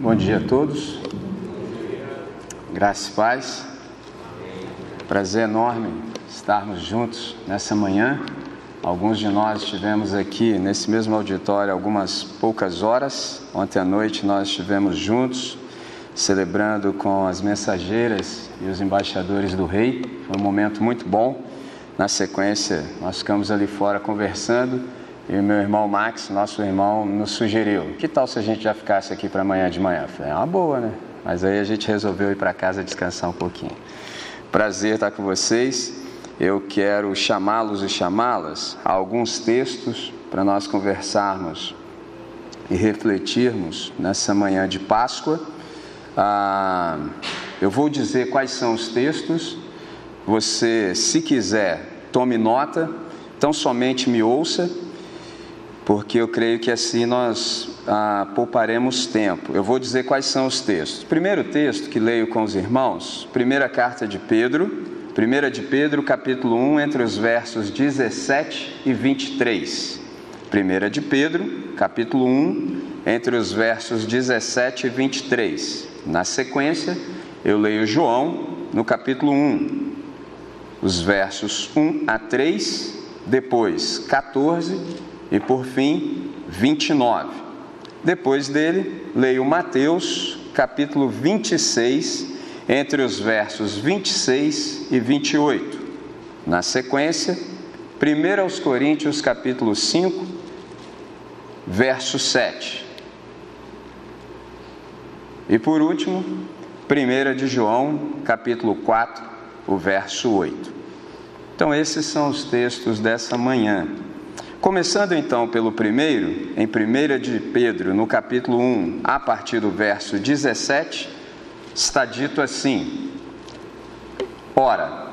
Bom dia a todos. Graças e paz. Prazer enorme estarmos juntos nessa manhã. Alguns de nós estivemos aqui nesse mesmo auditório algumas poucas horas. Ontem à noite nós estivemos juntos celebrando com as mensageiras e os embaixadores do rei. Foi um momento muito bom. Na sequência, nós ficamos ali fora conversando e o meu irmão Max, nosso irmão, nos sugeriu: que tal se a gente já ficasse aqui para amanhã de manhã? Falei: é uma boa, né? Mas aí a gente resolveu ir para casa descansar um pouquinho. Prazer estar com vocês. Eu quero chamá-los e chamá-las a alguns textos para nós conversarmos e refletirmos nessa manhã de Páscoa. Ah, eu vou dizer quais são os textos. Você, se quiser, tome nota. Então, somente me ouça porque eu creio que assim nós ah, pouparemos tempo. Eu vou dizer quais são os textos. Primeiro texto que leio com os irmãos, primeira carta de Pedro, primeira de Pedro, capítulo 1, entre os versos 17 e 23. Primeira de Pedro, capítulo 1, entre os versos 17 e 23. Na sequência, eu leio João, no capítulo 1, os versos 1 a 3, depois 14 e por fim 29. Depois dele, leio Mateus, capítulo 26, entre os versos 26 e 28. Na sequência, 1 aos Coríntios, capítulo 5, verso 7. E por último, 1 de João, capítulo 4, o verso 8. Então, esses são os textos dessa manhã. Começando então pelo primeiro, em 1 de Pedro, no capítulo 1, a partir do verso 17, está dito assim: Ora,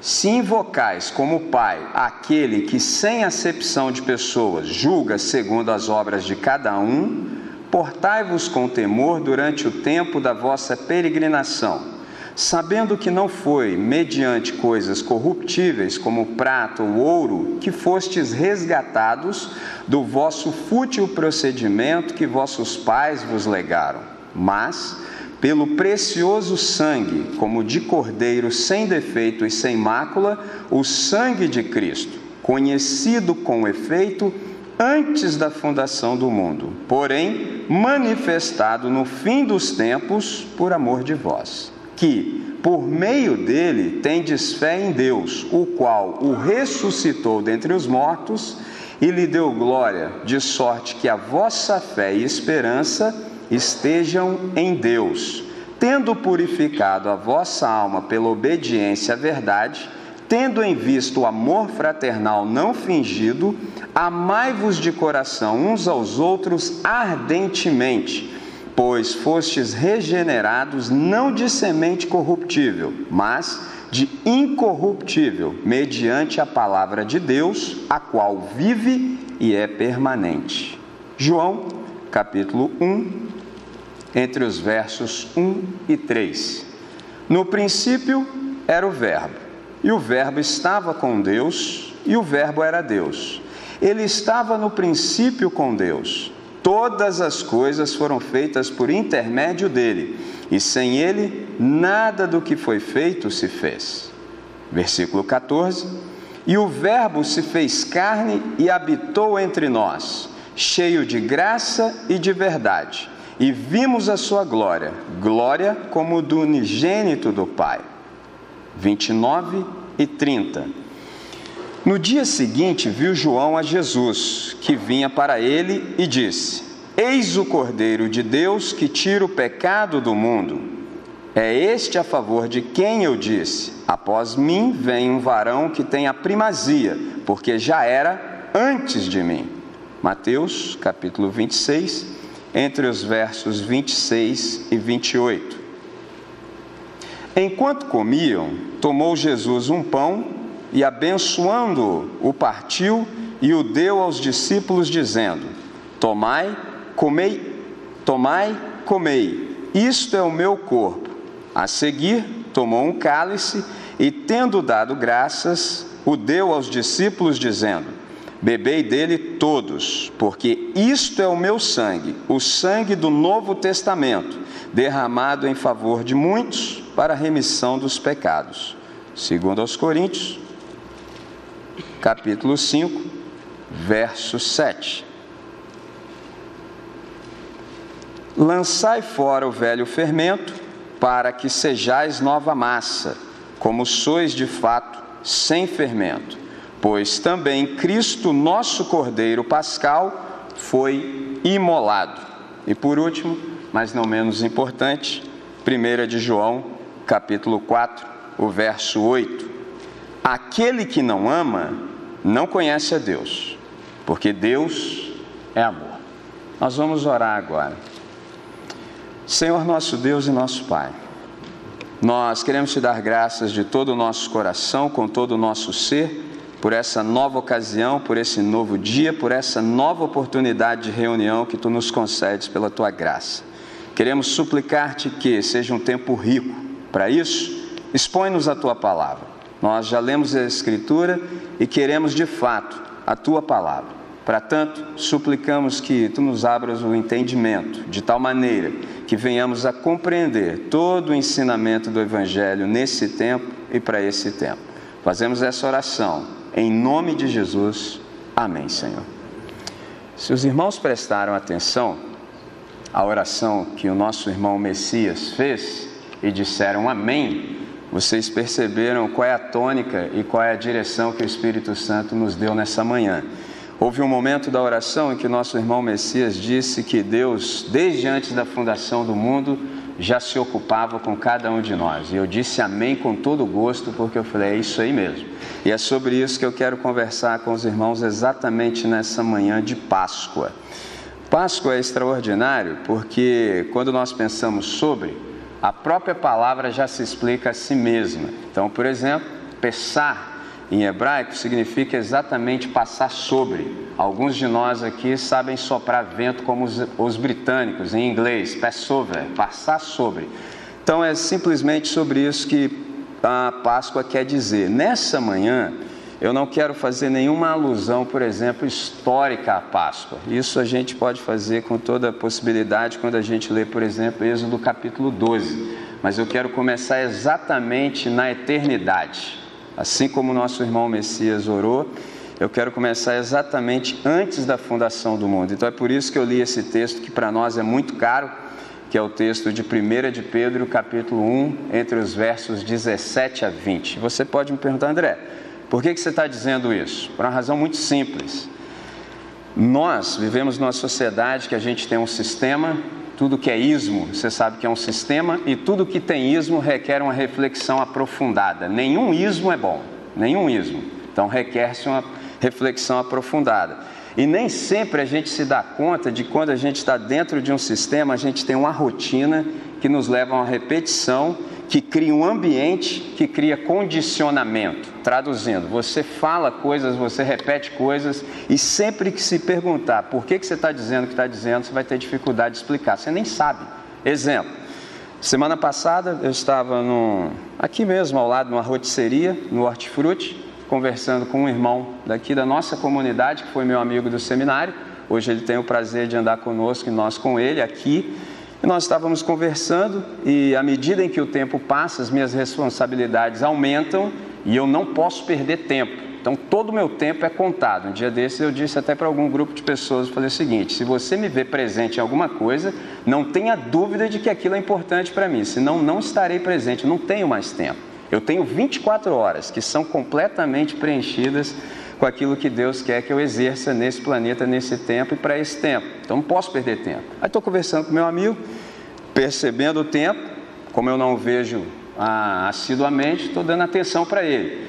se invocais como Pai aquele que, sem acepção de pessoas, julga segundo as obras de cada um, portai-vos com temor durante o tempo da vossa peregrinação sabendo que não foi mediante coisas corruptíveis, como prata ou ouro, que fostes resgatados do vosso fútil procedimento que vossos pais vos legaram, mas pelo precioso sangue, como de cordeiro sem defeito e sem mácula, o sangue de Cristo, conhecido com efeito antes da fundação do mundo, porém manifestado no fim dos tempos por amor de vós que, por meio dele, tendes fé em Deus, o qual o ressuscitou dentre os mortos e lhe deu glória, de sorte que a vossa fé e esperança estejam em Deus. Tendo purificado a vossa alma pela obediência à verdade, tendo em vista o amor fraternal não fingido, amai-vos de coração uns aos outros ardentemente pois fostes regenerados não de semente corruptível, mas de incorruptível, mediante a palavra de Deus, a qual vive e é permanente. João, capítulo 1, entre os versos 1 e 3. No princípio era o Verbo, e o Verbo estava com Deus, e o Verbo era Deus. Ele estava no princípio com Deus. Todas as coisas foram feitas por intermédio dele, e sem ele, nada do que foi feito se fez. Versículo 14: E o Verbo se fez carne e habitou entre nós, cheio de graça e de verdade, e vimos a sua glória, glória como do unigênito do Pai. 29 e 30. No dia seguinte, viu João a Jesus, que vinha para ele, e disse: Eis o Cordeiro de Deus que tira o pecado do mundo. É este a favor de quem eu disse: Após mim vem um varão que tem a primazia, porque já era antes de mim. Mateus, capítulo 26, entre os versos 26 e 28. Enquanto comiam, tomou Jesus um pão e abençoando-o, o partiu e o deu aos discípulos, dizendo: Tomai, comei, tomai, comei, isto é o meu corpo. A seguir, tomou um cálice e, tendo dado graças, o deu aos discípulos, dizendo: Bebei dele todos, porque isto é o meu sangue, o sangue do Novo Testamento, derramado em favor de muitos para a remissão dos pecados. Segundo aos Coríntios, capítulo 5, verso 7. Lançai fora o velho fermento, para que sejais nova massa, como sois de fato, sem fermento pois também Cristo, nosso Cordeiro Pascal, foi imolado. E por último, mas não menos importante, 1 de João, capítulo 4, o verso 8. Aquele que não ama não conhece a Deus, porque Deus é amor. Nós vamos orar agora. Senhor nosso Deus e nosso Pai, nós queremos te dar graças de todo o nosso coração, com todo o nosso ser por essa nova ocasião, por esse novo dia, por essa nova oportunidade de reunião que tu nos concedes pela tua graça. Queremos suplicar-te que seja um tempo rico. Para isso, expõe-nos a tua palavra. Nós já lemos a Escritura e queremos de fato a tua palavra. Para tanto, suplicamos que tu nos abras o entendimento, de tal maneira que venhamos a compreender todo o ensinamento do Evangelho nesse tempo e para esse tempo. Fazemos essa oração em nome de Jesus, amém, Senhor. Se os irmãos prestaram atenção à oração que o nosso irmão Messias fez e disseram amém, vocês perceberam qual é a tônica e qual é a direção que o Espírito Santo nos deu nessa manhã. Houve um momento da oração em que nosso irmão Messias disse que Deus, desde antes da fundação do mundo, já se ocupava com cada um de nós. E eu disse amém com todo gosto, porque eu falei, é isso aí mesmo. E é sobre isso que eu quero conversar com os irmãos exatamente nessa manhã de Páscoa. Páscoa é extraordinário porque quando nós pensamos sobre, a própria palavra já se explica a si mesma. Então, por exemplo, pensar em hebraico significa exatamente passar sobre. Alguns de nós aqui sabem soprar vento como os, os britânicos, em inglês, pass over, passar sobre. Então é simplesmente sobre isso que a Páscoa quer dizer. Nessa manhã, eu não quero fazer nenhuma alusão, por exemplo, histórica à Páscoa. Isso a gente pode fazer com toda a possibilidade quando a gente lê, por exemplo, Êxodo capítulo 12. Mas eu quero começar exatamente na eternidade. Assim como nosso irmão Messias orou, eu quero começar exatamente antes da fundação do mundo. Então é por isso que eu li esse texto que para nós é muito caro, que é o texto de 1 de Pedro, capítulo 1, entre os versos 17 a 20. Você pode me perguntar, André, por que, que você está dizendo isso? Por uma razão muito simples. Nós vivemos numa sociedade que a gente tem um sistema tudo que é ismo, você sabe que é um sistema, e tudo que tem ismo requer uma reflexão aprofundada. Nenhum ismo é bom, nenhum ismo. Então requer-se uma reflexão aprofundada. E nem sempre a gente se dá conta de quando a gente está dentro de um sistema, a gente tem uma rotina que nos leva a uma repetição que cria um ambiente que cria condicionamento. Traduzindo, você fala coisas, você repete coisas, e sempre que se perguntar por que, que você está dizendo o que está dizendo, você vai ter dificuldade de explicar. Você nem sabe. Exemplo. Semana passada eu estava no, aqui mesmo ao lado, numa rotisseria, no Hortifruti, conversando com um irmão daqui da nossa comunidade, que foi meu amigo do seminário. Hoje ele tem o prazer de andar conosco e nós com ele aqui. Nós estávamos conversando e à medida em que o tempo passa, as minhas responsabilidades aumentam e eu não posso perder tempo. Então todo o meu tempo é contado. Um dia desses eu disse até para algum grupo de pessoas, eu falei o seguinte: se você me vê presente em alguma coisa, não tenha dúvida de que aquilo é importante para mim, senão não estarei presente, não tenho mais tempo. Eu tenho 24 horas que são completamente preenchidas com aquilo que Deus quer que eu exerça nesse planeta, nesse tempo e para esse tempo. Então não posso perder tempo. Aí estou conversando com meu amigo, percebendo o tempo, como eu não vejo ah, assiduamente, estou dando atenção para ele.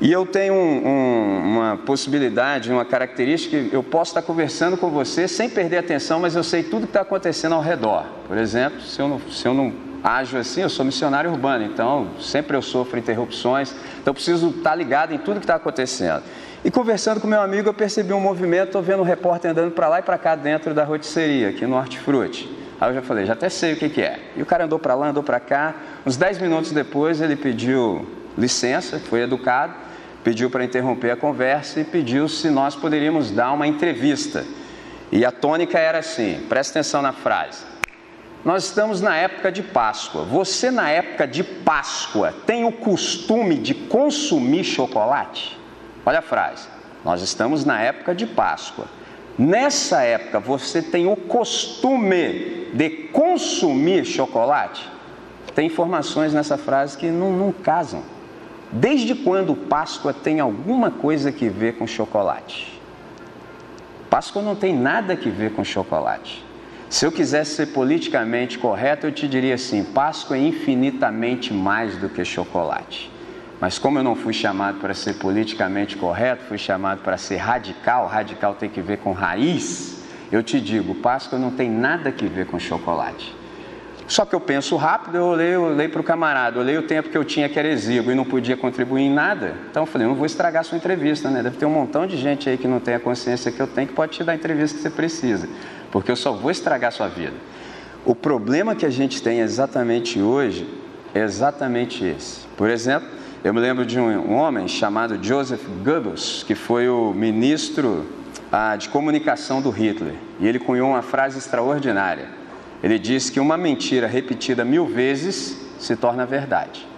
E eu tenho um, um, uma possibilidade, uma característica, eu posso estar conversando com você sem perder atenção, mas eu sei tudo que está acontecendo ao redor. Por exemplo, se eu não, se eu não ajo assim, eu sou missionário urbano, então sempre eu sofro interrupções, então eu preciso estar ligado em tudo que está acontecendo. E conversando com meu amigo, eu percebi um movimento, estou vendo um repórter andando para lá e para cá dentro da rotisseria, aqui no Hortifruti. Aí eu já falei, já até sei o que, que é. E o cara andou para lá, andou para cá. Uns 10 minutos depois, ele pediu licença, foi educado, pediu para interromper a conversa e pediu se nós poderíamos dar uma entrevista. E a tônica era assim: presta atenção na frase. Nós estamos na época de Páscoa. Você, na época de Páscoa, tem o costume de consumir chocolate? Olha a frase. Nós estamos na época de Páscoa. Nessa época, você tem o costume de consumir chocolate? Tem informações nessa frase que não, não casam. Desde quando Páscoa tem alguma coisa que ver com chocolate? Páscoa não tem nada que ver com chocolate. Se eu quisesse ser politicamente correto, eu te diria assim: Páscoa é infinitamente mais do que chocolate. Mas como eu não fui chamado para ser politicamente correto, fui chamado para ser radical, radical tem que ver com raiz, eu te digo, Páscoa não tem nada que ver com chocolate. Só que eu penso rápido, eu olhei, olhei para o camarada, olhei o tempo que eu tinha que era exíguo e não podia contribuir em nada. Então eu falei, não vou estragar sua entrevista, né? Deve ter um montão de gente aí que não tem a consciência que eu tenho que pode te dar a entrevista que você precisa, porque eu só vou estragar sua vida. O problema que a gente tem exatamente hoje é exatamente esse. Por exemplo, eu me lembro de um homem chamado Joseph Goebbels, que foi o ministro ah, de comunicação do Hitler, e ele cunhou uma frase extraordinária. Ele disse que uma mentira repetida mil vezes se torna verdade.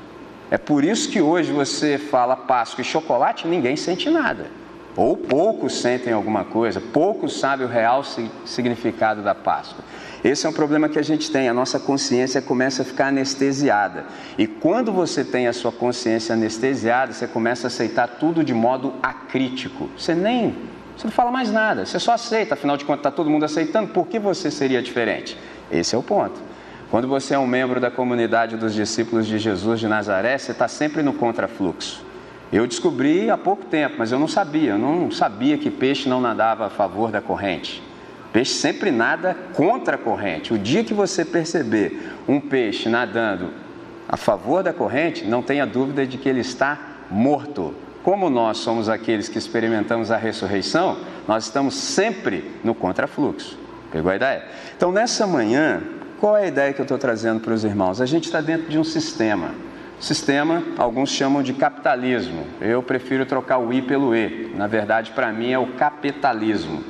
É por isso que hoje você fala Páscoa e chocolate, ninguém sente nada. Ou poucos sentem alguma coisa, poucos sabem o real significado da Páscoa. Esse é um problema que a gente tem, a nossa consciência começa a ficar anestesiada. E quando você tem a sua consciência anestesiada, você começa a aceitar tudo de modo acrítico. Você nem, você não fala mais nada, você só aceita, afinal de contas está todo mundo aceitando, por que você seria diferente? Esse é o ponto. Quando você é um membro da comunidade dos discípulos de Jesus de Nazaré, você está sempre no contrafluxo. Eu descobri há pouco tempo, mas eu não sabia, eu não sabia que peixe não nadava a favor da corrente. Peixe sempre nada contra a corrente. O dia que você perceber um peixe nadando a favor da corrente, não tenha dúvida de que ele está morto. Como nós somos aqueles que experimentamos a ressurreição, nós estamos sempre no contrafluxo. Pegou a ideia? Então, nessa manhã, qual é a ideia que eu estou trazendo para os irmãos? A gente está dentro de um sistema. Sistema, alguns chamam de capitalismo. Eu prefiro trocar o I pelo E. Na verdade, para mim é o capitalismo.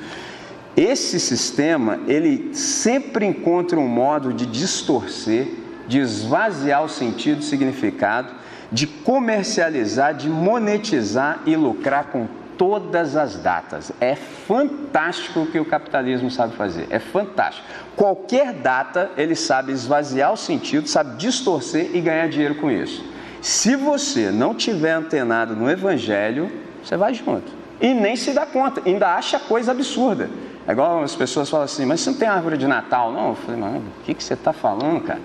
Esse sistema, ele sempre encontra um modo de distorcer, de esvaziar o sentido e significado, de comercializar, de monetizar e lucrar com todas as datas. É fantástico o que o capitalismo sabe fazer. É fantástico. Qualquer data ele sabe esvaziar o sentido, sabe distorcer e ganhar dinheiro com isso. Se você não tiver antenado no evangelho, você vai junto. E nem se dá conta, ainda acha coisa absurda. É igual as pessoas falam assim, mas você não tem árvore de Natal, não? Eu falei, mano, o que, que você está falando, cara?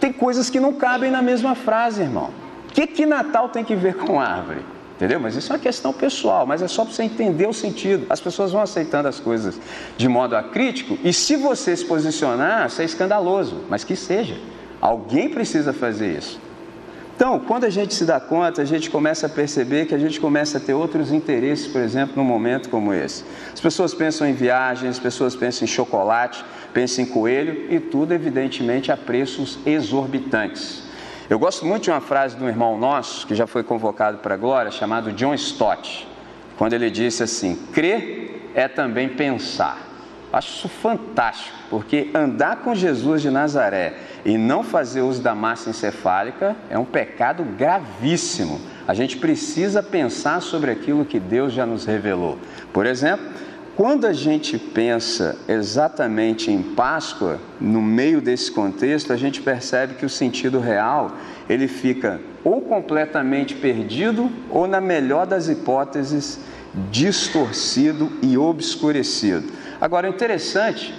Tem coisas que não cabem na mesma frase, irmão. O que, que Natal tem que ver com árvore? Entendeu? Mas isso é uma questão pessoal, mas é só para você entender o sentido. As pessoas vão aceitando as coisas de modo acrítico, e se você se posicionar, isso é escandaloso, mas que seja. Alguém precisa fazer isso. Então, quando a gente se dá conta, a gente começa a perceber que a gente começa a ter outros interesses, por exemplo, num momento como esse. As pessoas pensam em viagens, as pessoas pensam em chocolate, pensam em coelho e tudo, evidentemente, a preços exorbitantes. Eu gosto muito de uma frase de um irmão nosso, que já foi convocado para a glória, chamado John Stott, quando ele disse assim: crer é também pensar. Acho isso fantástico, porque andar com Jesus de Nazaré e não fazer uso da massa encefálica é um pecado gravíssimo. A gente precisa pensar sobre aquilo que Deus já nos revelou. Por exemplo, quando a gente pensa exatamente em Páscoa, no meio desse contexto, a gente percebe que o sentido real ele fica ou completamente perdido ou, na melhor das hipóteses, distorcido e obscurecido. Agora, o interessante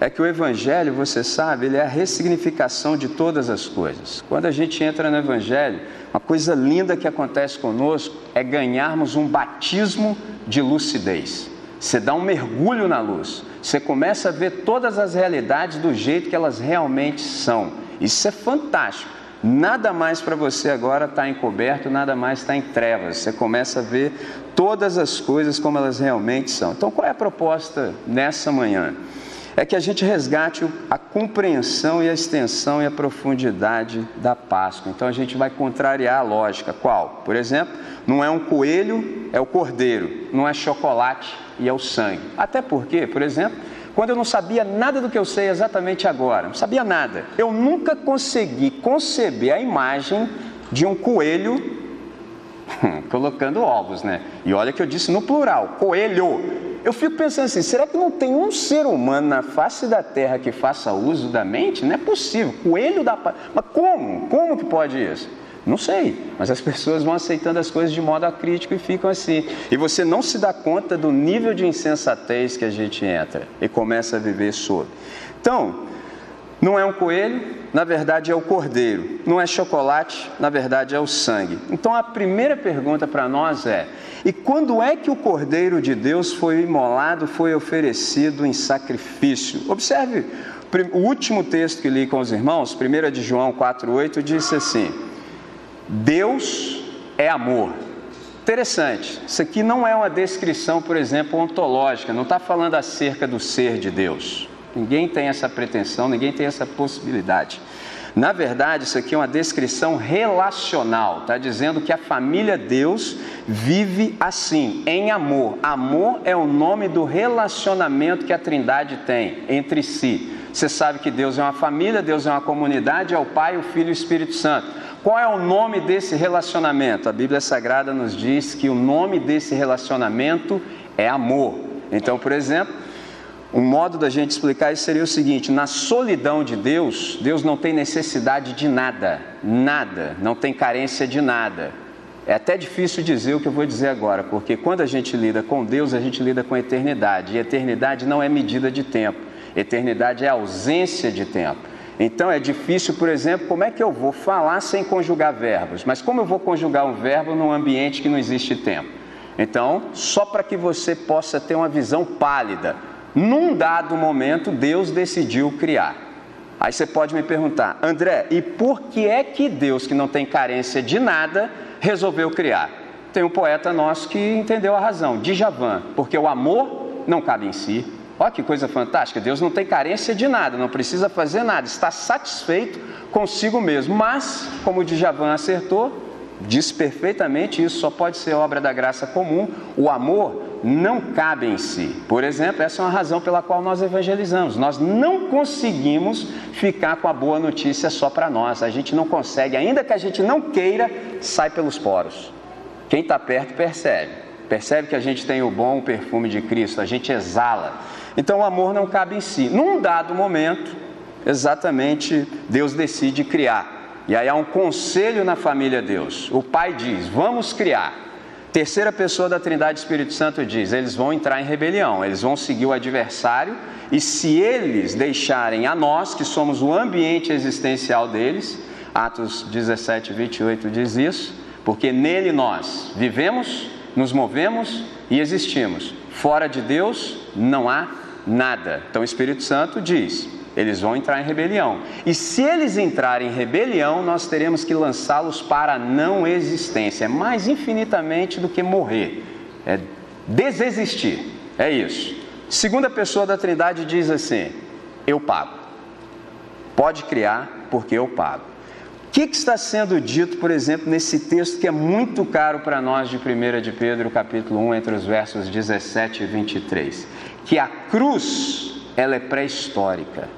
é que o Evangelho, você sabe, ele é a ressignificação de todas as coisas. Quando a gente entra no Evangelho, uma coisa linda que acontece conosco é ganharmos um batismo de lucidez. Você dá um mergulho na luz, você começa a ver todas as realidades do jeito que elas realmente são. Isso é fantástico. Nada mais para você agora está encoberto, nada mais está em trevas. Você começa a ver todas as coisas como elas realmente são. Então, qual é a proposta nessa manhã? é que a gente resgate a compreensão e a extensão e a profundidade da Páscoa. Então a gente vai contrariar a lógica. Qual? Por exemplo, não é um coelho, é o cordeiro. Não é chocolate e é o sangue. Até porque, por exemplo, quando eu não sabia nada do que eu sei exatamente agora, não sabia nada, eu nunca consegui conceber a imagem de um coelho colocando ovos, né? E olha que eu disse no plural, coelho. Eu fico pensando assim, será que não tem um ser humano na face da terra que faça uso da mente? Não é possível. Coelho da Mas como? Como que pode isso? Não sei, mas as pessoas vão aceitando as coisas de modo acrítico e ficam assim. E você não se dá conta do nível de insensatez que a gente entra e começa a viver sob. Então, não é um coelho, na verdade é o cordeiro. Não é chocolate, na verdade é o sangue. Então a primeira pergunta para nós é: e quando é que o cordeiro de Deus foi imolado, foi oferecido em sacrifício? Observe o último texto que li com os irmãos, 1 de João 4,8, disse assim: Deus é amor. Interessante, isso aqui não é uma descrição, por exemplo, ontológica, não está falando acerca do ser de Deus. Ninguém tem essa pretensão, ninguém tem essa possibilidade. Na verdade, isso aqui é uma descrição relacional, está dizendo que a família Deus vive assim, em amor. Amor é o nome do relacionamento que a Trindade tem entre si. Você sabe que Deus é uma família, Deus é uma comunidade, é o Pai, o Filho e o Espírito Santo. Qual é o nome desse relacionamento? A Bíblia Sagrada nos diz que o nome desse relacionamento é amor. Então, por exemplo, um modo da gente explicar isso seria o seguinte: na solidão de Deus, Deus não tem necessidade de nada, nada, não tem carência de nada. É até difícil dizer o que eu vou dizer agora, porque quando a gente lida com Deus, a gente lida com a eternidade, e eternidade não é medida de tempo, eternidade é ausência de tempo. Então é difícil, por exemplo, como é que eu vou falar sem conjugar verbos? Mas como eu vou conjugar um verbo num ambiente que não existe tempo? Então, só para que você possa ter uma visão pálida, num dado momento, Deus decidiu criar. Aí você pode me perguntar, André, e por que é que Deus, que não tem carência de nada, resolveu criar? Tem um poeta nosso que entendeu a razão, Djavan, porque o amor não cabe em si. Olha que coisa fantástica, Deus não tem carência de nada, não precisa fazer nada, está satisfeito consigo mesmo. Mas, como o Djavan acertou, diz perfeitamente isso, só pode ser obra da graça comum. O amor não cabe em si. Por exemplo, essa é uma razão pela qual nós evangelizamos. Nós não conseguimos ficar com a boa notícia só para nós. A gente não consegue, ainda que a gente não queira, sai pelos poros. Quem está perto percebe. Percebe que a gente tem o bom perfume de Cristo, a gente exala. Então o amor não cabe em si. Num dado momento, exatamente, Deus decide criar. E aí há um conselho na família Deus. O pai diz: vamos criar. Terceira pessoa da Trindade Espírito Santo diz: eles vão entrar em rebelião, eles vão seguir o adversário, e se eles deixarem a nós, que somos o ambiente existencial deles, Atos 17, 28 diz isso, porque nele nós vivemos, nos movemos e existimos. Fora de Deus não há nada. Então o Espírito Santo diz: eles vão entrar em rebelião. E se eles entrarem em rebelião, nós teremos que lançá-los para a não existência. É mais infinitamente do que morrer. É desexistir. É isso. Segunda pessoa da Trindade diz assim: Eu pago. Pode criar, porque eu pago. O que, que está sendo dito, por exemplo, nesse texto que é muito caro para nós de 1 de Pedro, capítulo 1, entre os versos 17 e 23? Que a cruz, ela é pré-histórica.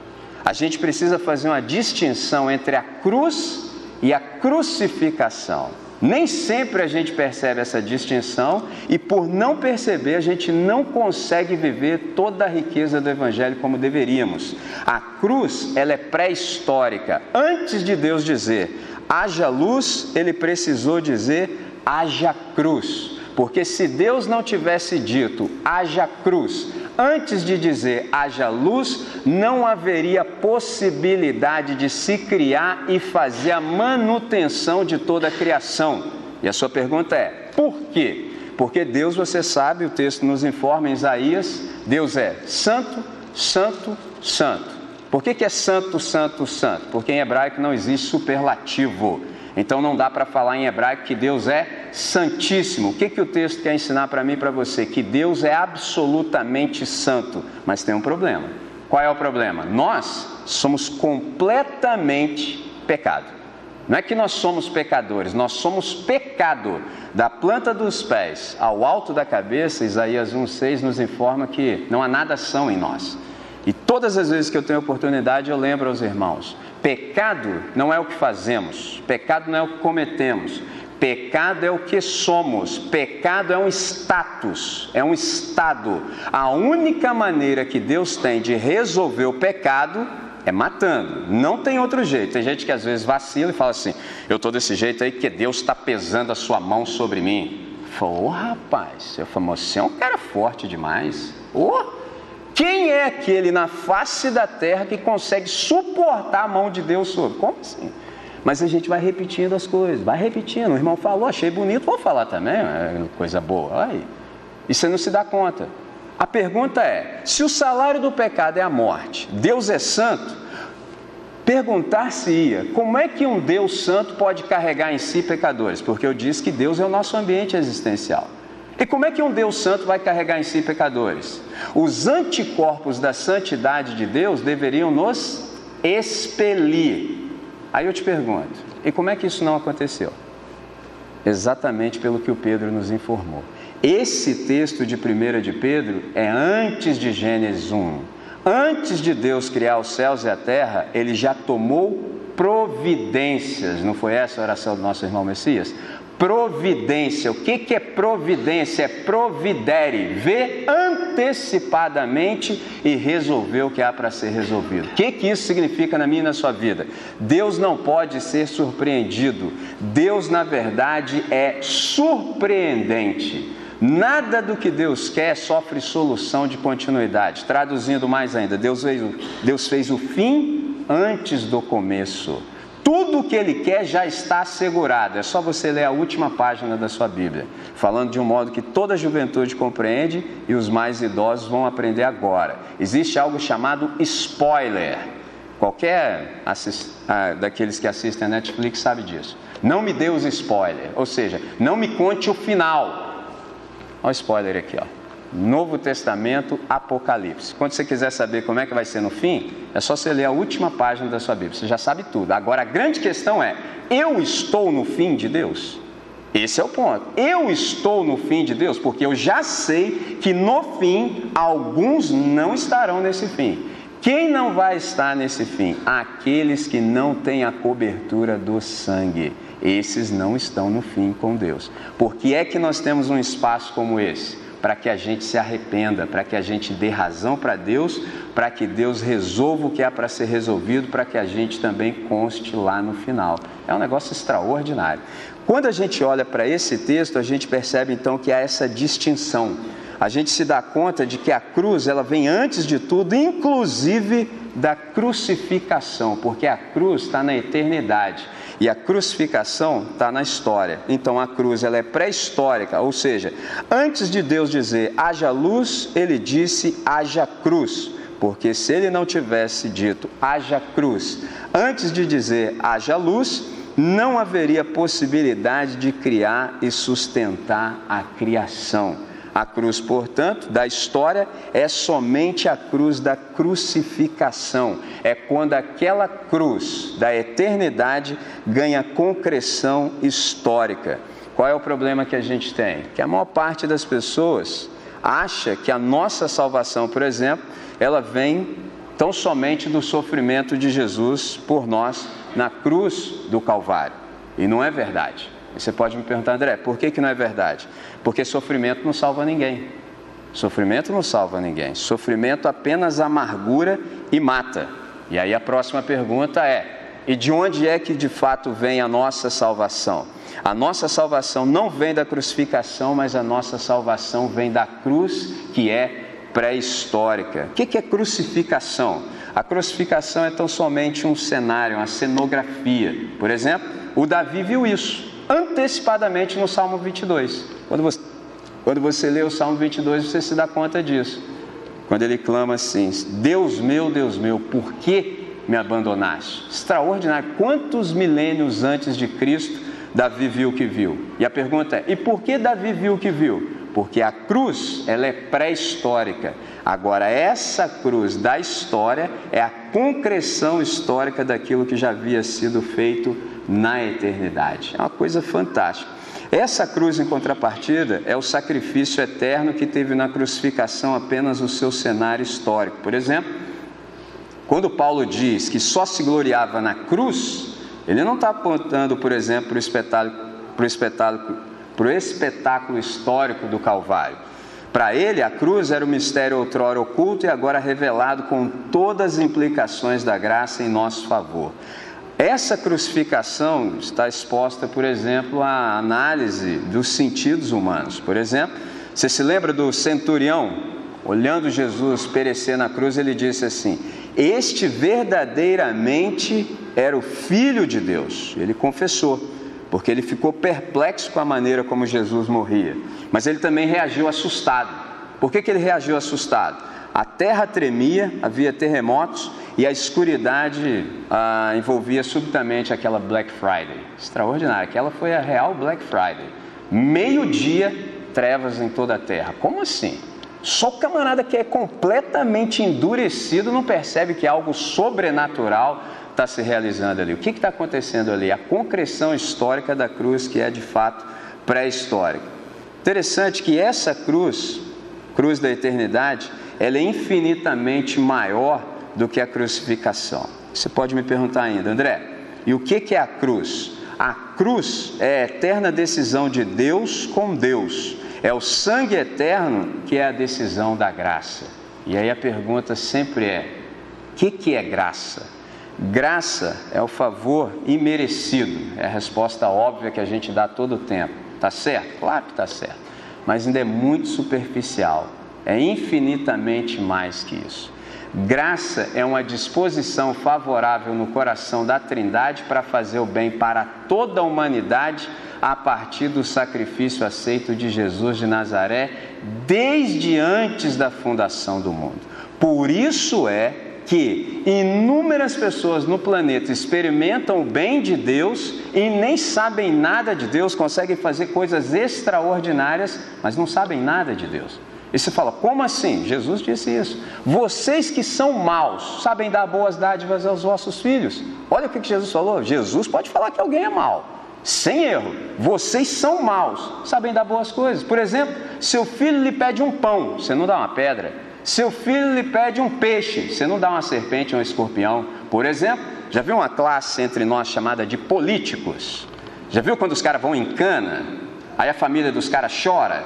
A gente precisa fazer uma distinção entre a cruz e a crucificação. Nem sempre a gente percebe essa distinção e, por não perceber, a gente não consegue viver toda a riqueza do Evangelho como deveríamos. A cruz, ela é pré-histórica. Antes de Deus dizer haja luz, ele precisou dizer haja cruz. Porque se Deus não tivesse dito haja cruz, antes de dizer haja luz, não haveria possibilidade de se criar e fazer a manutenção de toda a criação. E a sua pergunta é: por quê? Porque Deus, você sabe, o texto nos informa em Isaías, Deus é santo, santo, santo. Por que, que é santo, santo, santo? Porque em hebraico não existe superlativo. Então não dá para falar em hebraico que Deus é santíssimo. O que, que o texto quer ensinar para mim e para você? Que Deus é absolutamente santo. Mas tem um problema. Qual é o problema? Nós somos completamente pecado. Não é que nós somos pecadores, nós somos pecado. Da planta dos pés ao alto da cabeça, Isaías 1,6 nos informa que não há nada são em nós. E todas as vezes que eu tenho oportunidade, eu lembro aos irmãos: pecado não é o que fazemos, pecado não é o que cometemos, Pecado é o que somos, pecado é um status, é um estado. A única maneira que Deus tem de resolver o pecado é matando, não tem outro jeito. Tem gente que às vezes vacila e fala assim: Eu estou desse jeito aí que Deus está pesando a sua mão sobre mim. Falou, oh, rapaz, eu falei, você é um cara forte demais. Oh, quem é aquele na face da terra que consegue suportar a mão de Deus sobre? Como assim? Mas a gente vai repetindo as coisas, vai repetindo. O irmão falou, achei bonito, vou falar também, é coisa boa. Aí. E você não se dá conta. A pergunta é: se o salário do pecado é a morte, Deus é santo, perguntar-se-ia como é que um Deus santo pode carregar em si pecadores? Porque eu disse que Deus é o nosso ambiente existencial. E como é que um Deus santo vai carregar em si pecadores? Os anticorpos da santidade de Deus deveriam nos expelir. Aí eu te pergunto, e como é que isso não aconteceu? Exatamente pelo que o Pedro nos informou. Esse texto de 1 de Pedro é antes de Gênesis 1. Antes de Deus criar os céus e a terra, ele já tomou providências. Não foi essa a oração do nosso irmão Messias? Providência. O que, que é providência? É providere, ver antecipadamente e resolver o que há para ser resolvido. O que, que isso significa na minha e na sua vida? Deus não pode ser surpreendido. Deus, na verdade, é surpreendente. Nada do que Deus quer sofre solução de continuidade. Traduzindo mais ainda, Deus fez, Deus fez o fim antes do começo. Tudo o que ele quer já está assegurado. É só você ler a última página da sua Bíblia, falando de um modo que toda a juventude compreende e os mais idosos vão aprender agora. Existe algo chamado spoiler. Qualquer assist... ah, daqueles que assistem a Netflix sabe disso. Não me dê os spoilers, ou seja, não me conte o final. Olha o spoiler aqui, ó. Novo Testamento, Apocalipse. Quando você quiser saber como é que vai ser no fim, é só você ler a última página da sua Bíblia, você já sabe tudo. Agora a grande questão é: eu estou no fim de Deus? Esse é o ponto. Eu estou no fim de Deus, porque eu já sei que no fim alguns não estarão nesse fim. Quem não vai estar nesse fim? Aqueles que não têm a cobertura do sangue. Esses não estão no fim com Deus. Por que é que nós temos um espaço como esse? Para que a gente se arrependa, para que a gente dê razão para Deus, para que Deus resolva o que é para ser resolvido, para que a gente também conste lá no final. É um negócio extraordinário. Quando a gente olha para esse texto, a gente percebe então que há essa distinção. A gente se dá conta de que a cruz, ela vem antes de tudo, inclusive da crucificação, porque a cruz está na eternidade. E a crucificação está na história. Então a cruz ela é pré-histórica, ou seja, antes de Deus dizer haja luz, ele disse haja cruz. Porque se ele não tivesse dito haja cruz, antes de dizer haja luz, não haveria possibilidade de criar e sustentar a criação. A cruz, portanto, da história é somente a cruz da crucificação. É quando aquela cruz da eternidade ganha concreção histórica. Qual é o problema que a gente tem? Que a maior parte das pessoas acha que a nossa salvação, por exemplo, ela vem tão somente do sofrimento de Jesus por nós na cruz do Calvário. E não é verdade. Você pode me perguntar, André, por que, que não é verdade? Porque sofrimento não salva ninguém. Sofrimento não salva ninguém. Sofrimento apenas amargura e mata. E aí a próxima pergunta é: e de onde é que de fato vem a nossa salvação? A nossa salvação não vem da crucificação, mas a nossa salvação vem da cruz que é pré-histórica. O que é crucificação? A crucificação é tão somente um cenário, uma cenografia. Por exemplo, o Davi viu isso antecipadamente no Salmo 22. Quando você, quando você lê o Salmo 22, você se dá conta disso. Quando ele clama assim: Deus meu, Deus meu, por que me abandonaste? Extraordinário. Quantos milênios antes de Cristo Davi viu o que viu? E a pergunta é: e por que Davi viu o que viu? Porque a cruz ela é pré-histórica. Agora essa cruz da história é a concreção histórica daquilo que já havia sido feito na eternidade. É uma coisa fantástica. Essa cruz, em contrapartida, é o sacrifício eterno que teve na crucificação apenas o seu cenário histórico. Por exemplo, quando Paulo diz que só se gloriava na cruz, ele não está apontando, por exemplo, para o espetáculo, para o espetáculo, para o espetáculo histórico do Calvário. Para ele, a cruz era o mistério outrora oculto e agora revelado com todas as implicações da graça em nosso favor. Essa crucificação está exposta, por exemplo, à análise dos sentidos humanos. Por exemplo, você se lembra do centurião, olhando Jesus perecer na cruz, ele disse assim: Este verdadeiramente era o Filho de Deus. Ele confessou, porque ele ficou perplexo com a maneira como Jesus morria. Mas ele também reagiu assustado. Por que, que ele reagiu assustado? A terra tremia, havia terremotos e a escuridade ah, envolvia subitamente aquela Black Friday. Extraordinária, aquela foi a real Black Friday. Meio-dia, trevas em toda a terra. Como assim? Só o camarada que é completamente endurecido não percebe que algo sobrenatural está se realizando ali. O que está acontecendo ali? A concreção histórica da cruz, que é de fato pré-histórica. Interessante que essa cruz, cruz da eternidade, ela é infinitamente maior do que a crucificação. Você pode me perguntar ainda, André, e o que é a cruz? A cruz é a eterna decisão de Deus com Deus. É o sangue eterno que é a decisão da graça. E aí a pergunta sempre é: o que, que é graça? Graça é o favor imerecido. É a resposta óbvia que a gente dá todo o tempo. Tá certo? Claro que tá certo. Mas ainda é muito superficial é infinitamente mais que isso. Graça é uma disposição favorável no coração da Trindade para fazer o bem para toda a humanidade a partir do sacrifício aceito de Jesus de Nazaré desde antes da fundação do mundo. Por isso é que inúmeras pessoas no planeta experimentam o bem de Deus e nem sabem nada de Deus, conseguem fazer coisas extraordinárias, mas não sabem nada de Deus. E você fala, como assim? Jesus disse isso. Vocês que são maus, sabem dar boas dádivas aos vossos filhos. Olha o que Jesus falou. Jesus pode falar que alguém é mau, sem erro. Vocês são maus, sabem dar boas coisas. Por exemplo, seu filho lhe pede um pão, você não dá uma pedra. Seu filho lhe pede um peixe, você não dá uma serpente ou um escorpião. Por exemplo, já viu uma classe entre nós chamada de políticos? Já viu quando os caras vão em cana? Aí a família dos caras chora?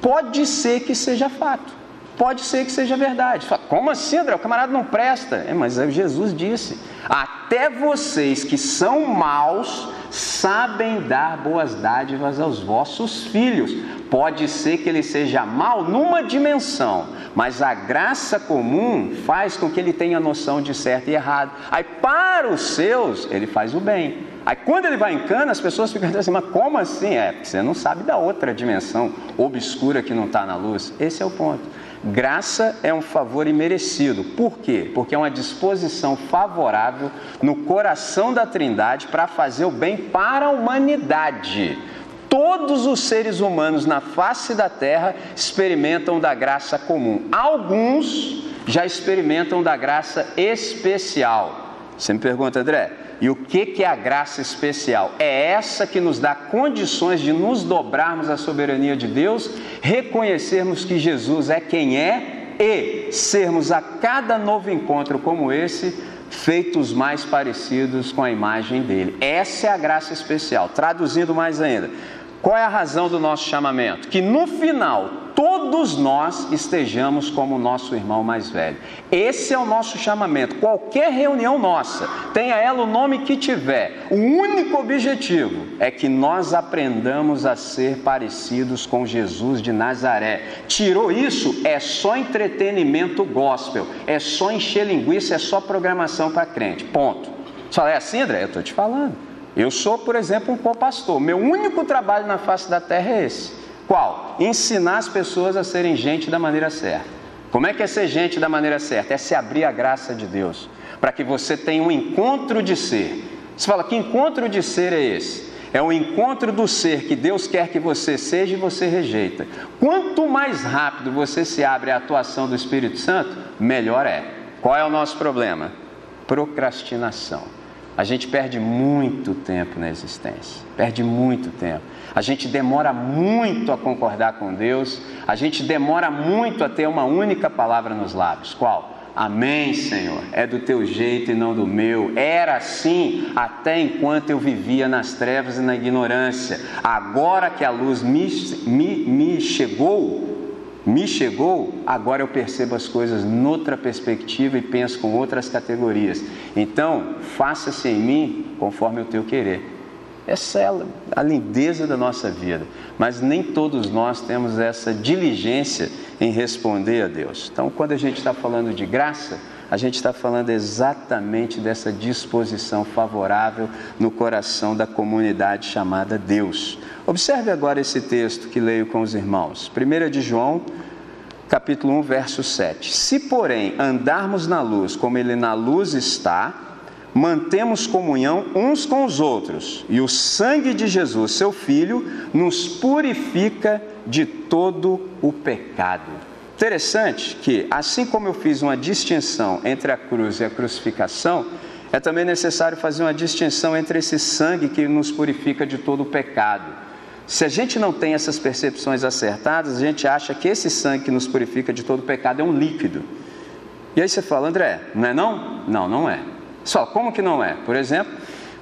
Pode ser que seja fato, pode ser que seja verdade. Como assim, André? O camarada não presta. É, mas Jesus disse: até vocês que são maus sabem dar boas dádivas aos vossos filhos. Pode ser que ele seja mal numa dimensão, mas a graça comum faz com que ele tenha noção de certo e errado. Aí, para os seus, ele faz o bem. Aí quando ele vai em cana, as pessoas ficam assim, mas como assim? É, porque você não sabe da outra dimensão obscura que não está na luz. Esse é o ponto. Graça é um favor imerecido. Por quê? Porque é uma disposição favorável no coração da Trindade para fazer o bem para a humanidade. Todos os seres humanos na face da terra experimentam da graça comum. Alguns já experimentam da graça especial. Você me pergunta, André, e o que, que é a graça especial? É essa que nos dá condições de nos dobrarmos à soberania de Deus, reconhecermos que Jesus é quem é e sermos a cada novo encontro como esse feitos mais parecidos com a imagem dele. Essa é a graça especial. Traduzindo mais ainda, qual é a razão do nosso chamamento? Que no final todos nós estejamos como nosso irmão mais velho. Esse é o nosso chamamento. Qualquer reunião nossa, tenha ela o nome que tiver, o único objetivo é que nós aprendamos a ser parecidos com Jesus de Nazaré. Tirou isso, é só entretenimento gospel, é só encher linguiça, é só programação para crente. Ponto. Você fala, é assim, André? Eu estou te falando. Eu sou, por exemplo, um co-pastor. Meu único trabalho na face da terra é esse. Qual? Ensinar as pessoas a serem gente da maneira certa. Como é que é ser gente da maneira certa? É se abrir a graça de Deus, para que você tenha um encontro de ser. Você fala, que encontro de ser é esse? É o encontro do ser que Deus quer que você seja e você rejeita. Quanto mais rápido você se abre à atuação do Espírito Santo, melhor é. Qual é o nosso problema? Procrastinação. A gente perde muito tempo na existência, perde muito tempo. A gente demora muito a concordar com Deus, a gente demora muito a ter uma única palavra nos lábios. Qual? Amém, Senhor. É do teu jeito e não do meu. Era assim até enquanto eu vivia nas trevas e na ignorância. Agora que a luz me, me, me chegou, me chegou, agora eu percebo as coisas noutra perspectiva e penso com outras categorias. Então, faça-se em mim conforme o teu querer. Essa é a lindeza da nossa vida, mas nem todos nós temos essa diligência em responder a Deus. Então, quando a gente está falando de graça, a gente está falando exatamente dessa disposição favorável no coração da comunidade chamada Deus. Observe agora esse texto que leio com os irmãos. 1 de João, capítulo 1, verso 7. Se, porém, andarmos na luz como ele na luz está, mantemos comunhão uns com os outros, e o sangue de Jesus, seu Filho, nos purifica de todo o pecado. Interessante que, assim como eu fiz uma distinção entre a cruz e a crucificação, é também necessário fazer uma distinção entre esse sangue que nos purifica de todo o pecado. Se a gente não tem essas percepções acertadas, a gente acha que esse sangue que nos purifica de todo o pecado é um líquido. E aí você fala, André, não é não? Não, não é. Só, como que não é? Por exemplo,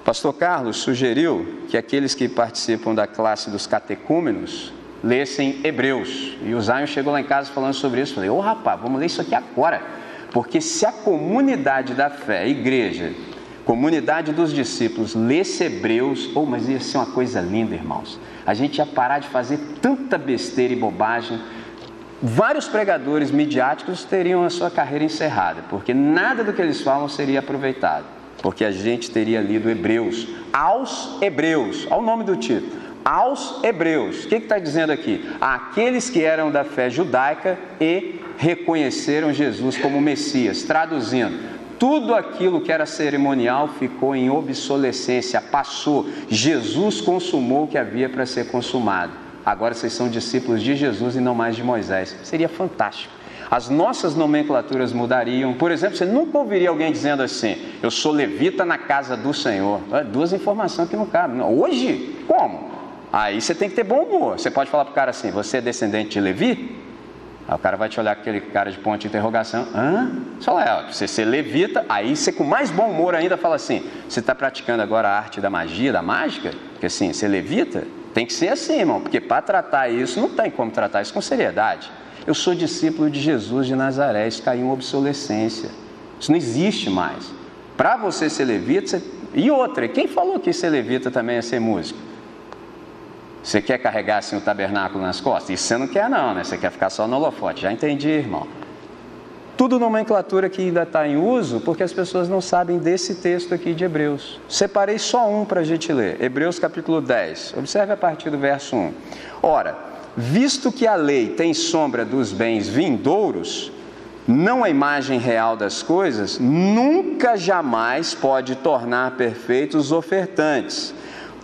pastor Carlos sugeriu que aqueles que participam da classe dos catecúmenos lessem Hebreus. E o Zion chegou lá em casa falando sobre isso. Falei, ô oh, rapaz, vamos ler isso aqui agora. Porque se a comunidade da fé, igreja, comunidade dos discípulos, lesse Hebreus, oh, mas ia ser uma coisa linda, irmãos. A gente ia parar de fazer tanta besteira e bobagem vários pregadores midiáticos teriam a sua carreira encerrada, porque nada do que eles falam seria aproveitado, porque a gente teria lido Hebreus, aos Hebreus, ao nome do título, aos Hebreus. O que está dizendo aqui? Aqueles que eram da fé judaica e reconheceram Jesus como Messias, traduzindo, tudo aquilo que era cerimonial ficou em obsolescência, passou. Jesus consumou o que havia para ser consumado agora vocês são discípulos de Jesus e não mais de Moisés. Seria fantástico. As nossas nomenclaturas mudariam. Por exemplo, você nunca ouviria alguém dizendo assim: Eu sou levita na casa do Senhor. É duas informações que não cabem. Hoje, como? Aí você tem que ter bom humor. Você pode falar para o cara assim: Você é descendente de Levi? Aí o cara vai te olhar com aquele cara de ponto de interrogação. Hã? Só é, você ser levita, aí você com mais bom humor ainda fala assim: Você está praticando agora a arte da magia, da mágica? Porque assim, ser levita? Tem que ser assim, irmão, porque para tratar isso, não tem como tratar isso com seriedade. Eu sou discípulo de Jesus de Nazaré, isso caiu em obsolescência. Isso não existe mais. Para você ser levita, você... e outra, quem falou que ser levita também é ser músico? Você quer carregar assim o tabernáculo nas costas? Isso você não quer não, né? Você quer ficar só no holofote. Já entendi, irmão. Tudo nomenclatura que ainda está em uso, porque as pessoas não sabem desse texto aqui de Hebreus. Separei só um para a gente ler, Hebreus capítulo 10. Observe a partir do verso 1. Ora, visto que a lei tem sombra dos bens vindouros, não a imagem real das coisas, nunca jamais pode tornar perfeitos os ofertantes,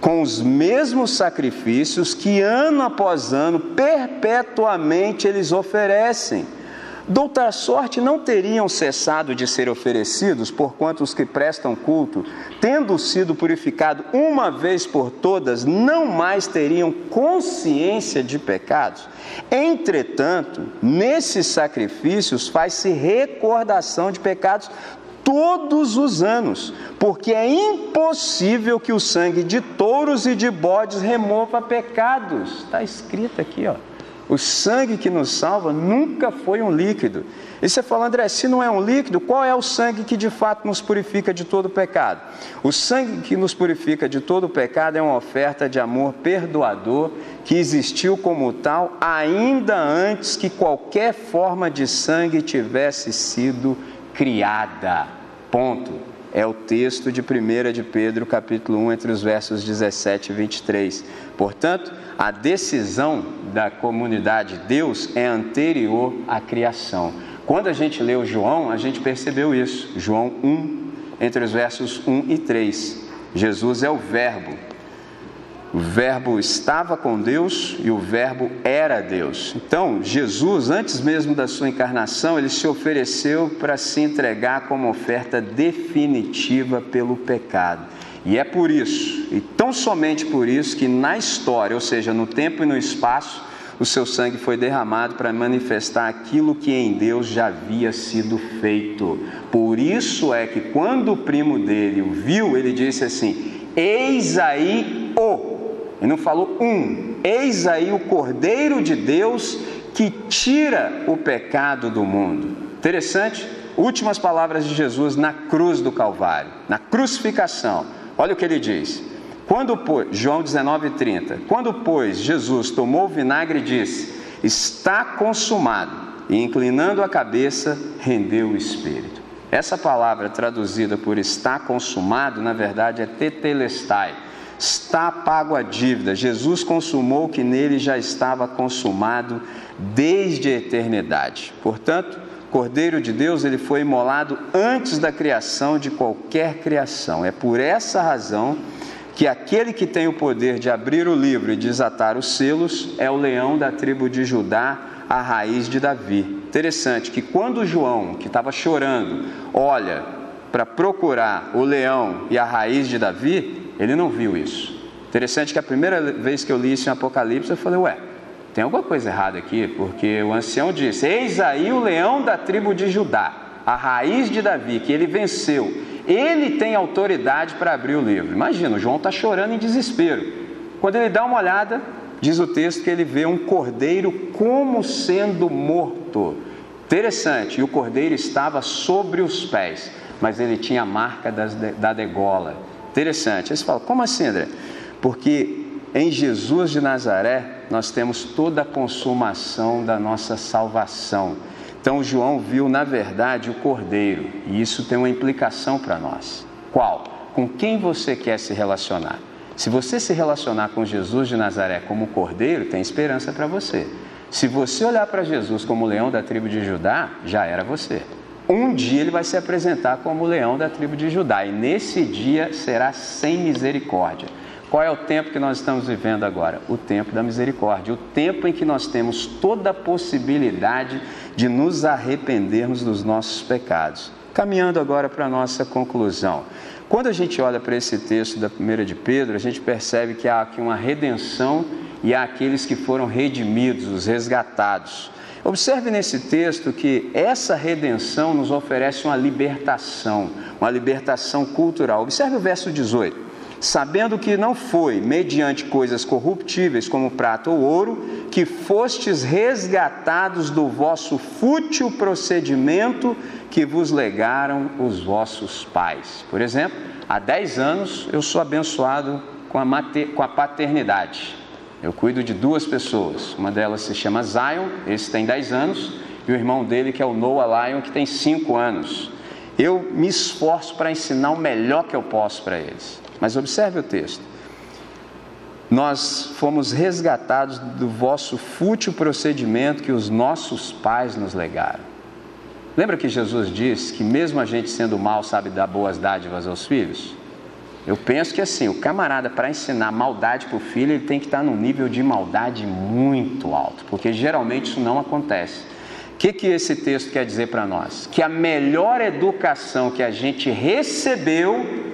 com os mesmos sacrifícios que ano após ano perpetuamente eles oferecem Doutra sorte não teriam cessado de ser oferecidos, porquanto os que prestam culto, tendo sido purificado uma vez por todas, não mais teriam consciência de pecados. Entretanto, nesses sacrifícios faz-se recordação de pecados todos os anos, porque é impossível que o sangue de touros e de bodes remova pecados. Está escrito aqui, ó. O sangue que nos salva nunca foi um líquido. E você fala, André, se não é um líquido, qual é o sangue que de fato nos purifica de todo pecado? O sangue que nos purifica de todo pecado é uma oferta de amor perdoador que existiu como tal ainda antes que qualquer forma de sangue tivesse sido criada. Ponto é o texto de 1 de Pedro, capítulo 1, entre os versos 17 e 23. Portanto, a decisão da comunidade de Deus é anterior à criação. Quando a gente leu João, a gente percebeu isso. João 1, entre os versos 1 e 3. Jesus é o Verbo. O Verbo estava com Deus e o Verbo era Deus. Então, Jesus, antes mesmo da sua encarnação, ele se ofereceu para se entregar como oferta definitiva pelo pecado. E é por isso, e tão somente por isso, que na história, ou seja, no tempo e no espaço, o seu sangue foi derramado para manifestar aquilo que em Deus já havia sido feito. Por isso é que quando o primo dele o viu, ele disse assim: Eis aí o e não falou um. Eis aí o Cordeiro de Deus que tira o pecado do mundo. Interessante? Últimas palavras de Jesus na cruz do Calvário, na crucificação. Olha o que ele diz. Quando, pois, João 19,30, quando, pois, Jesus tomou o vinagre e disse: Está consumado, e inclinando a cabeça, rendeu o espírito. Essa palavra traduzida por está consumado, na verdade é tetelestai, Está pago a dívida. Jesus consumou o que nele já estava consumado desde a eternidade. Portanto, Cordeiro de Deus, ele foi imolado antes da criação de qualquer criação. É por essa razão que aquele que tem o poder de abrir o livro e desatar os selos é o leão da tribo de Judá, a raiz de Davi. Interessante que quando João, que estava chorando, olha para procurar o leão e a raiz de Davi, ele não viu isso. Interessante que a primeira vez que eu li isso em Apocalipse, eu falei, ué, tem alguma coisa errada aqui, porque o ancião disse: Eis aí o leão da tribo de Judá, a raiz de Davi, que ele venceu. Ele tem autoridade para abrir o livro. Imagina, o João está chorando em desespero. Quando ele dá uma olhada, diz o texto que ele vê um cordeiro como sendo morto. Interessante, e o cordeiro estava sobre os pés, mas ele tinha a marca das, da degola. Interessante. Aí você fala, como assim, André? Porque em Jesus de Nazaré nós temos toda a consumação da nossa salvação. Então João viu, na verdade, o Cordeiro, e isso tem uma implicação para nós. Qual? Com quem você quer se relacionar? Se você se relacionar com Jesus de Nazaré como Cordeiro, tem esperança para você. Se você olhar para Jesus como leão da tribo de Judá, já era você. Um dia ele vai se apresentar como leão da tribo de Judá, e nesse dia será sem misericórdia. Qual é o tempo que nós estamos vivendo agora? O tempo da misericórdia, o tempo em que nós temos toda a possibilidade de nos arrependermos dos nossos pecados. Caminhando agora para a nossa conclusão. Quando a gente olha para esse texto da primeira de Pedro, a gente percebe que há aqui uma redenção e há aqueles que foram redimidos, os resgatados. Observe nesse texto que essa redenção nos oferece uma libertação, uma libertação cultural. Observe o verso 18. Sabendo que não foi mediante coisas corruptíveis como prata ou ouro, que fostes resgatados do vosso fútil procedimento que vos legaram os vossos pais. Por exemplo, há 10 anos eu sou abençoado com a, mater, com a paternidade. Eu cuido de duas pessoas. Uma delas se chama Zion, esse tem 10 anos, e o irmão dele, que é o Noah Lion, que tem 5 anos. Eu me esforço para ensinar o melhor que eu posso para eles. Mas observe o texto. Nós fomos resgatados do vosso fútil procedimento que os nossos pais nos legaram. Lembra que Jesus disse que, mesmo a gente sendo mal, sabe dar boas dádivas aos filhos? Eu penso que assim, o camarada para ensinar maldade para o filho, ele tem que estar num nível de maldade muito alto, porque geralmente isso não acontece. O que, que esse texto quer dizer para nós? Que a melhor educação que a gente recebeu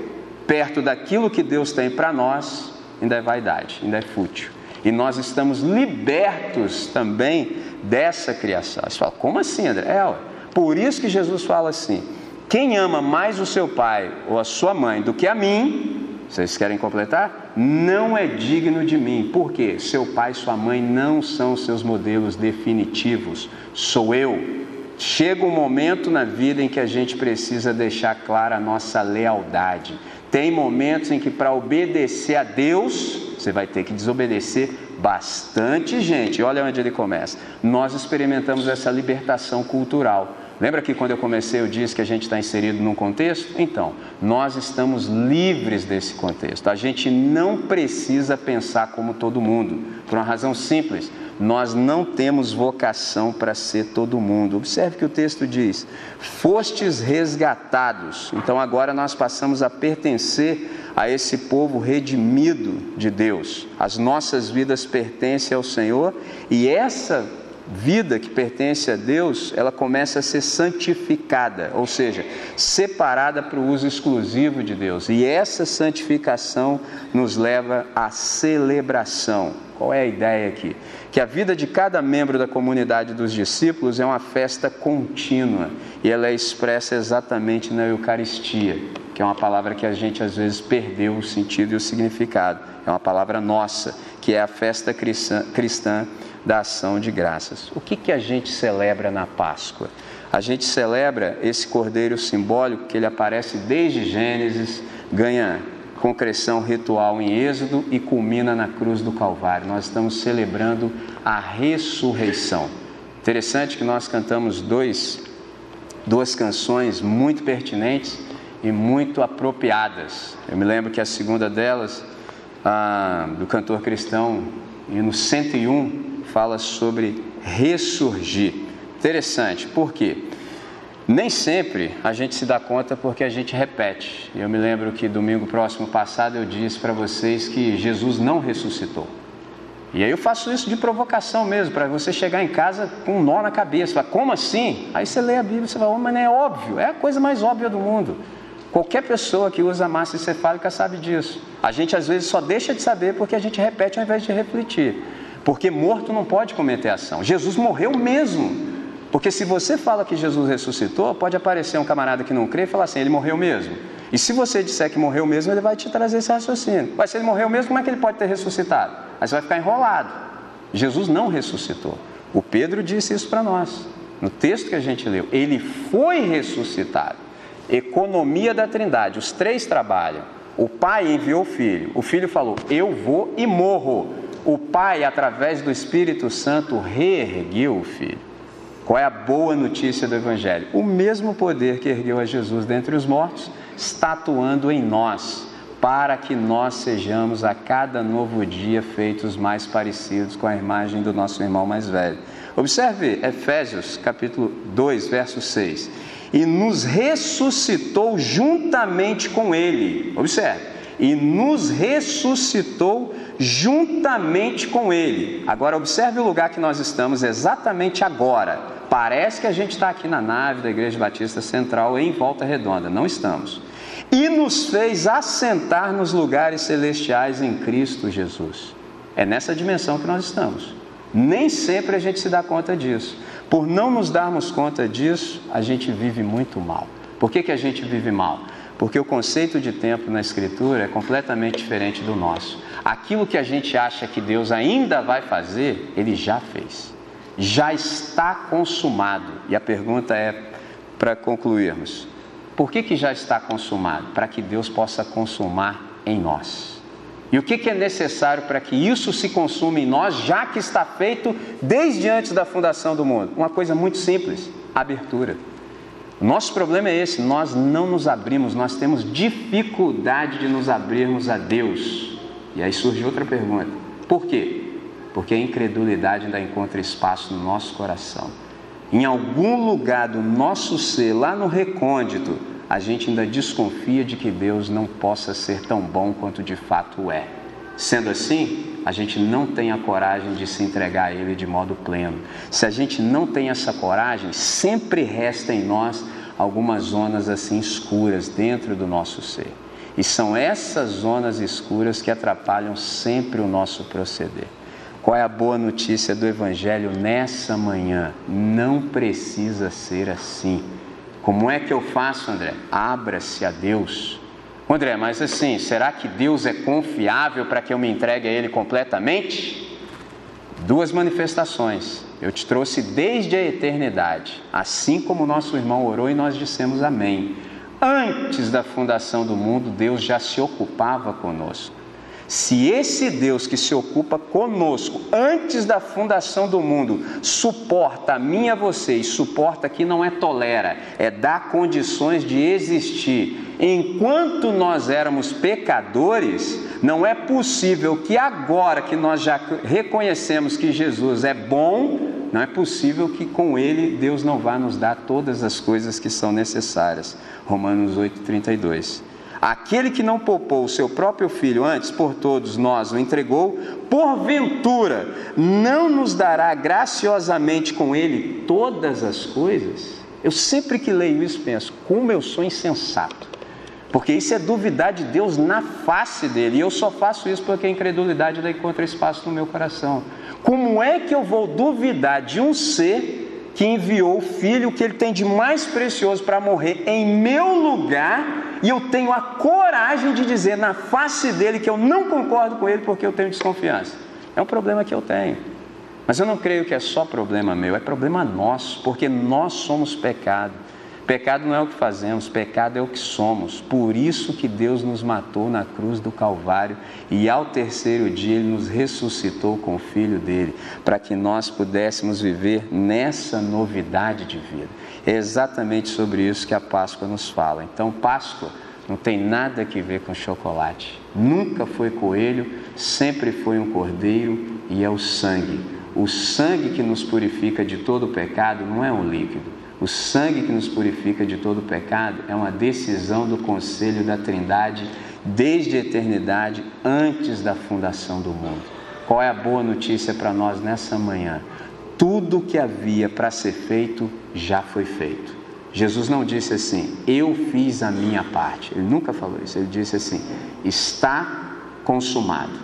perto daquilo que Deus tem para nós ainda é vaidade, ainda é fútil. E nós estamos libertos também dessa criação. Você fala, como assim, André? É, ué. por isso que Jesus fala assim: quem ama mais o seu pai ou a sua mãe do que a mim, vocês querem completar? Não é digno de mim. Por quê? Seu pai e sua mãe não são seus modelos definitivos. Sou eu. Chega um momento na vida em que a gente precisa deixar clara a nossa lealdade. Tem momentos em que, para obedecer a Deus, você vai ter que desobedecer bastante gente. Olha onde ele começa. Nós experimentamos essa libertação cultural. Lembra que quando eu comecei eu disse que a gente está inserido num contexto? Então, nós estamos livres desse contexto. A gente não precisa pensar como todo mundo, por uma razão simples. Nós não temos vocação para ser todo mundo. Observe que o texto diz: Fostes resgatados. Então agora nós passamos a pertencer a esse povo redimido de Deus. As nossas vidas pertencem ao Senhor e essa vida que pertence a Deus, ela começa a ser santificada, ou seja, separada para o uso exclusivo de Deus. E essa santificação nos leva à celebração. Qual é a ideia aqui? Que a vida de cada membro da comunidade dos discípulos é uma festa contínua e ela é expressa exatamente na Eucaristia, que é uma palavra que a gente às vezes perdeu o sentido e o significado. É uma palavra nossa, que é a festa cristã, cristã da ação de graças. O que, que a gente celebra na Páscoa? A gente celebra esse cordeiro simbólico que ele aparece desde Gênesis, ganha concreção ritual em Êxodo e culmina na cruz do Calvário. Nós estamos celebrando a ressurreição. Interessante que nós cantamos dois, duas canções muito pertinentes e muito apropriadas. Eu me lembro que a segunda delas, a, do cantor cristão, no 101, fala sobre ressurgir. Interessante, por quê? Nem sempre a gente se dá conta porque a gente repete. Eu me lembro que domingo próximo passado eu disse para vocês que Jesus não ressuscitou. E aí eu faço isso de provocação mesmo, para você chegar em casa com um nó na cabeça. Fala, como assim? Aí você lê a Bíblia e você fala, oh, mas não é óbvio, é a coisa mais óbvia do mundo. Qualquer pessoa que usa massa encefálica sabe disso. A gente às vezes só deixa de saber porque a gente repete ao invés de refletir. Porque morto não pode cometer ação. Jesus morreu mesmo. Porque se você fala que Jesus ressuscitou, pode aparecer um camarada que não crê e falar assim: ele morreu mesmo. E se você disser que morreu mesmo, ele vai te trazer esse raciocínio. Mas se ele morreu mesmo, como é que ele pode ter ressuscitado? Aí você vai ficar enrolado. Jesus não ressuscitou. O Pedro disse isso para nós, no texto que a gente leu. Ele foi ressuscitado. Economia da Trindade. Os três trabalham. O Pai enviou o Filho. O Filho falou: Eu vou e morro o Pai, através do Espírito Santo, reergueu o Filho. Qual é a boa notícia do Evangelho? O mesmo poder que ergueu a Jesus dentre os mortos está atuando em nós, para que nós sejamos a cada novo dia feitos mais parecidos com a imagem do nosso irmão mais velho. Observe Efésios capítulo 2, verso 6. E nos ressuscitou juntamente com Ele. Observe e nos ressuscitou juntamente com Ele. Agora, observe o lugar que nós estamos exatamente agora. Parece que a gente está aqui na nave da Igreja Batista Central em Volta Redonda. Não estamos. E nos fez assentar nos lugares celestiais em Cristo Jesus. É nessa dimensão que nós estamos. Nem sempre a gente se dá conta disso. Por não nos darmos conta disso, a gente vive muito mal. Por que, que a gente vive mal? Porque o conceito de tempo na Escritura é completamente diferente do nosso. Aquilo que a gente acha que Deus ainda vai fazer, Ele já fez. Já está consumado. E a pergunta é, para concluirmos: por que, que já está consumado? Para que Deus possa consumar em nós. E o que, que é necessário para que isso se consuma em nós, já que está feito desde antes da fundação do mundo? Uma coisa muito simples: abertura. Nosso problema é esse: nós não nos abrimos, nós temos dificuldade de nos abrirmos a Deus. E aí surge outra pergunta: por quê? Porque a incredulidade ainda encontra espaço no nosso coração. Em algum lugar do nosso ser, lá no recôndito, a gente ainda desconfia de que Deus não possa ser tão bom quanto de fato é. Sendo assim, a gente não tem a coragem de se entregar a Ele de modo pleno. Se a gente não tem essa coragem, sempre resta em nós algumas zonas assim escuras dentro do nosso ser. E são essas zonas escuras que atrapalham sempre o nosso proceder. Qual é a boa notícia do Evangelho nessa manhã? Não precisa ser assim. Como é que eu faço, André? Abra-se a Deus André, mas assim, será que Deus é confiável para que eu me entregue a Ele completamente? Duas manifestações. Eu te trouxe desde a eternidade, assim como nosso irmão orou e nós dissemos amém. Antes da fundação do mundo, Deus já se ocupava conosco. Se esse Deus que se ocupa conosco antes da fundação do mundo suporta a mim e a você, e suporta que não é tolera, é dar condições de existir enquanto nós éramos pecadores, Não é possível que agora que nós já reconhecemos que Jesus é bom, não é possível que com ele Deus não vá nos dar todas as coisas que são necessárias. Romanos 8:32. Aquele que não poupou o seu próprio filho antes por todos nós o entregou, porventura não nos dará graciosamente com ele todas as coisas? Eu sempre que leio isso penso, como eu sou insensato. Porque isso é duvidar de Deus na face dele. E eu só faço isso porque a incredulidade ainda encontra espaço no meu coração. Como é que eu vou duvidar de um ser que enviou o filho que ele tem de mais precioso para morrer em meu lugar e eu tenho a coragem de dizer na face dele que eu não concordo com ele porque eu tenho desconfiança? É um problema que eu tenho. Mas eu não creio que é só problema meu, é problema nosso, porque nós somos pecado. Pecado não é o que fazemos, pecado é o que somos. Por isso que Deus nos matou na cruz do Calvário e ao terceiro dia ele nos ressuscitou com o filho dele, para que nós pudéssemos viver nessa novidade de vida. É exatamente sobre isso que a Páscoa nos fala. Então, Páscoa não tem nada a ver com chocolate. Nunca foi coelho, sempre foi um cordeiro e é o sangue. O sangue que nos purifica de todo pecado não é um líquido o sangue que nos purifica de todo pecado é uma decisão do conselho da Trindade desde a eternidade, antes da fundação do mundo. Qual é a boa notícia para nós nessa manhã? Tudo que havia para ser feito já foi feito. Jesus não disse assim, eu fiz a minha parte. Ele nunca falou isso. Ele disse assim, está consumado.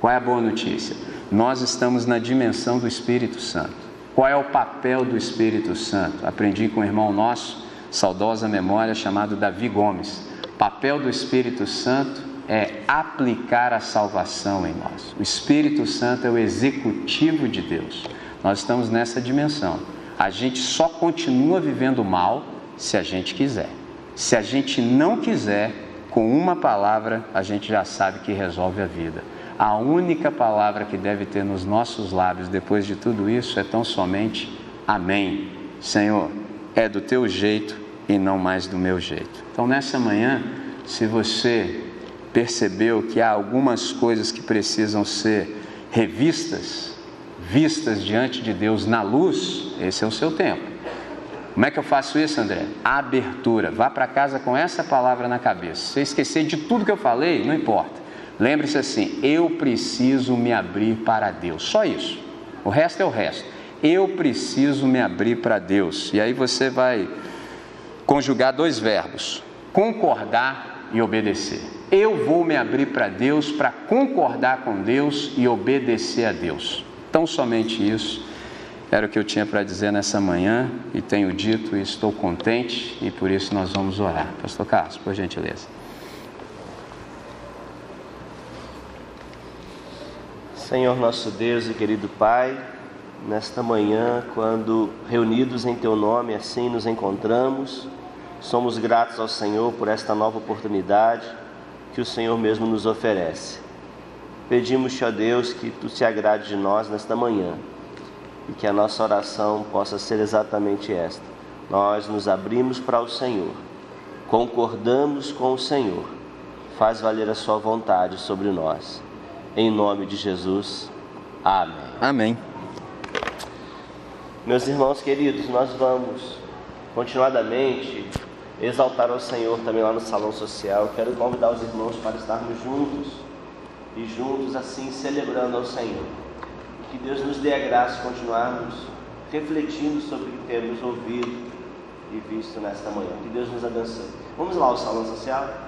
Qual é a boa notícia? Nós estamos na dimensão do Espírito Santo. Qual é o papel do Espírito Santo? Aprendi com um irmão nosso, saudosa memória, chamado Davi Gomes. Papel do Espírito Santo é aplicar a salvação em nós. O Espírito Santo é o executivo de Deus. Nós estamos nessa dimensão. A gente só continua vivendo mal se a gente quiser. Se a gente não quiser, com uma palavra, a gente já sabe que resolve a vida a única palavra que deve ter nos nossos lábios depois de tudo isso é tão somente Amém. Senhor, é do teu jeito e não mais do meu jeito. Então, nessa manhã, se você percebeu que há algumas coisas que precisam ser revistas, vistas diante de Deus na luz, esse é o seu tempo. Como é que eu faço isso, André? Abertura. Vá para casa com essa palavra na cabeça. Se esquecer de tudo que eu falei, não importa. Lembre-se assim: eu preciso me abrir para Deus. Só isso. O resto é o resto. Eu preciso me abrir para Deus. E aí você vai conjugar dois verbos: concordar e obedecer. Eu vou me abrir para Deus para concordar com Deus e obedecer a Deus. Tão somente isso era o que eu tinha para dizer nessa manhã e tenho dito e estou contente e por isso nós vamos orar. Pastor Carlos, por gentileza. Senhor nosso Deus e querido Pai, nesta manhã, quando reunidos em Teu nome assim nos encontramos, somos gratos ao Senhor por esta nova oportunidade que o Senhor mesmo nos oferece. Pedimos-te, ó Deus, que Tu se agrade de nós nesta manhã e que a nossa oração possa ser exatamente esta. Nós nos abrimos para o Senhor, concordamos com o Senhor, faz valer a Sua vontade sobre nós em nome de Jesus. Amém. Amém. Meus irmãos queridos, nós vamos continuadamente exaltar ao Senhor também lá no salão social. Quero convidar os irmãos para estarmos juntos e juntos assim celebrando ao Senhor. Que Deus nos dê a graça de continuarmos refletindo sobre o que temos ouvido e visto nesta manhã. Que Deus nos abençoe. Vamos lá ao salão social?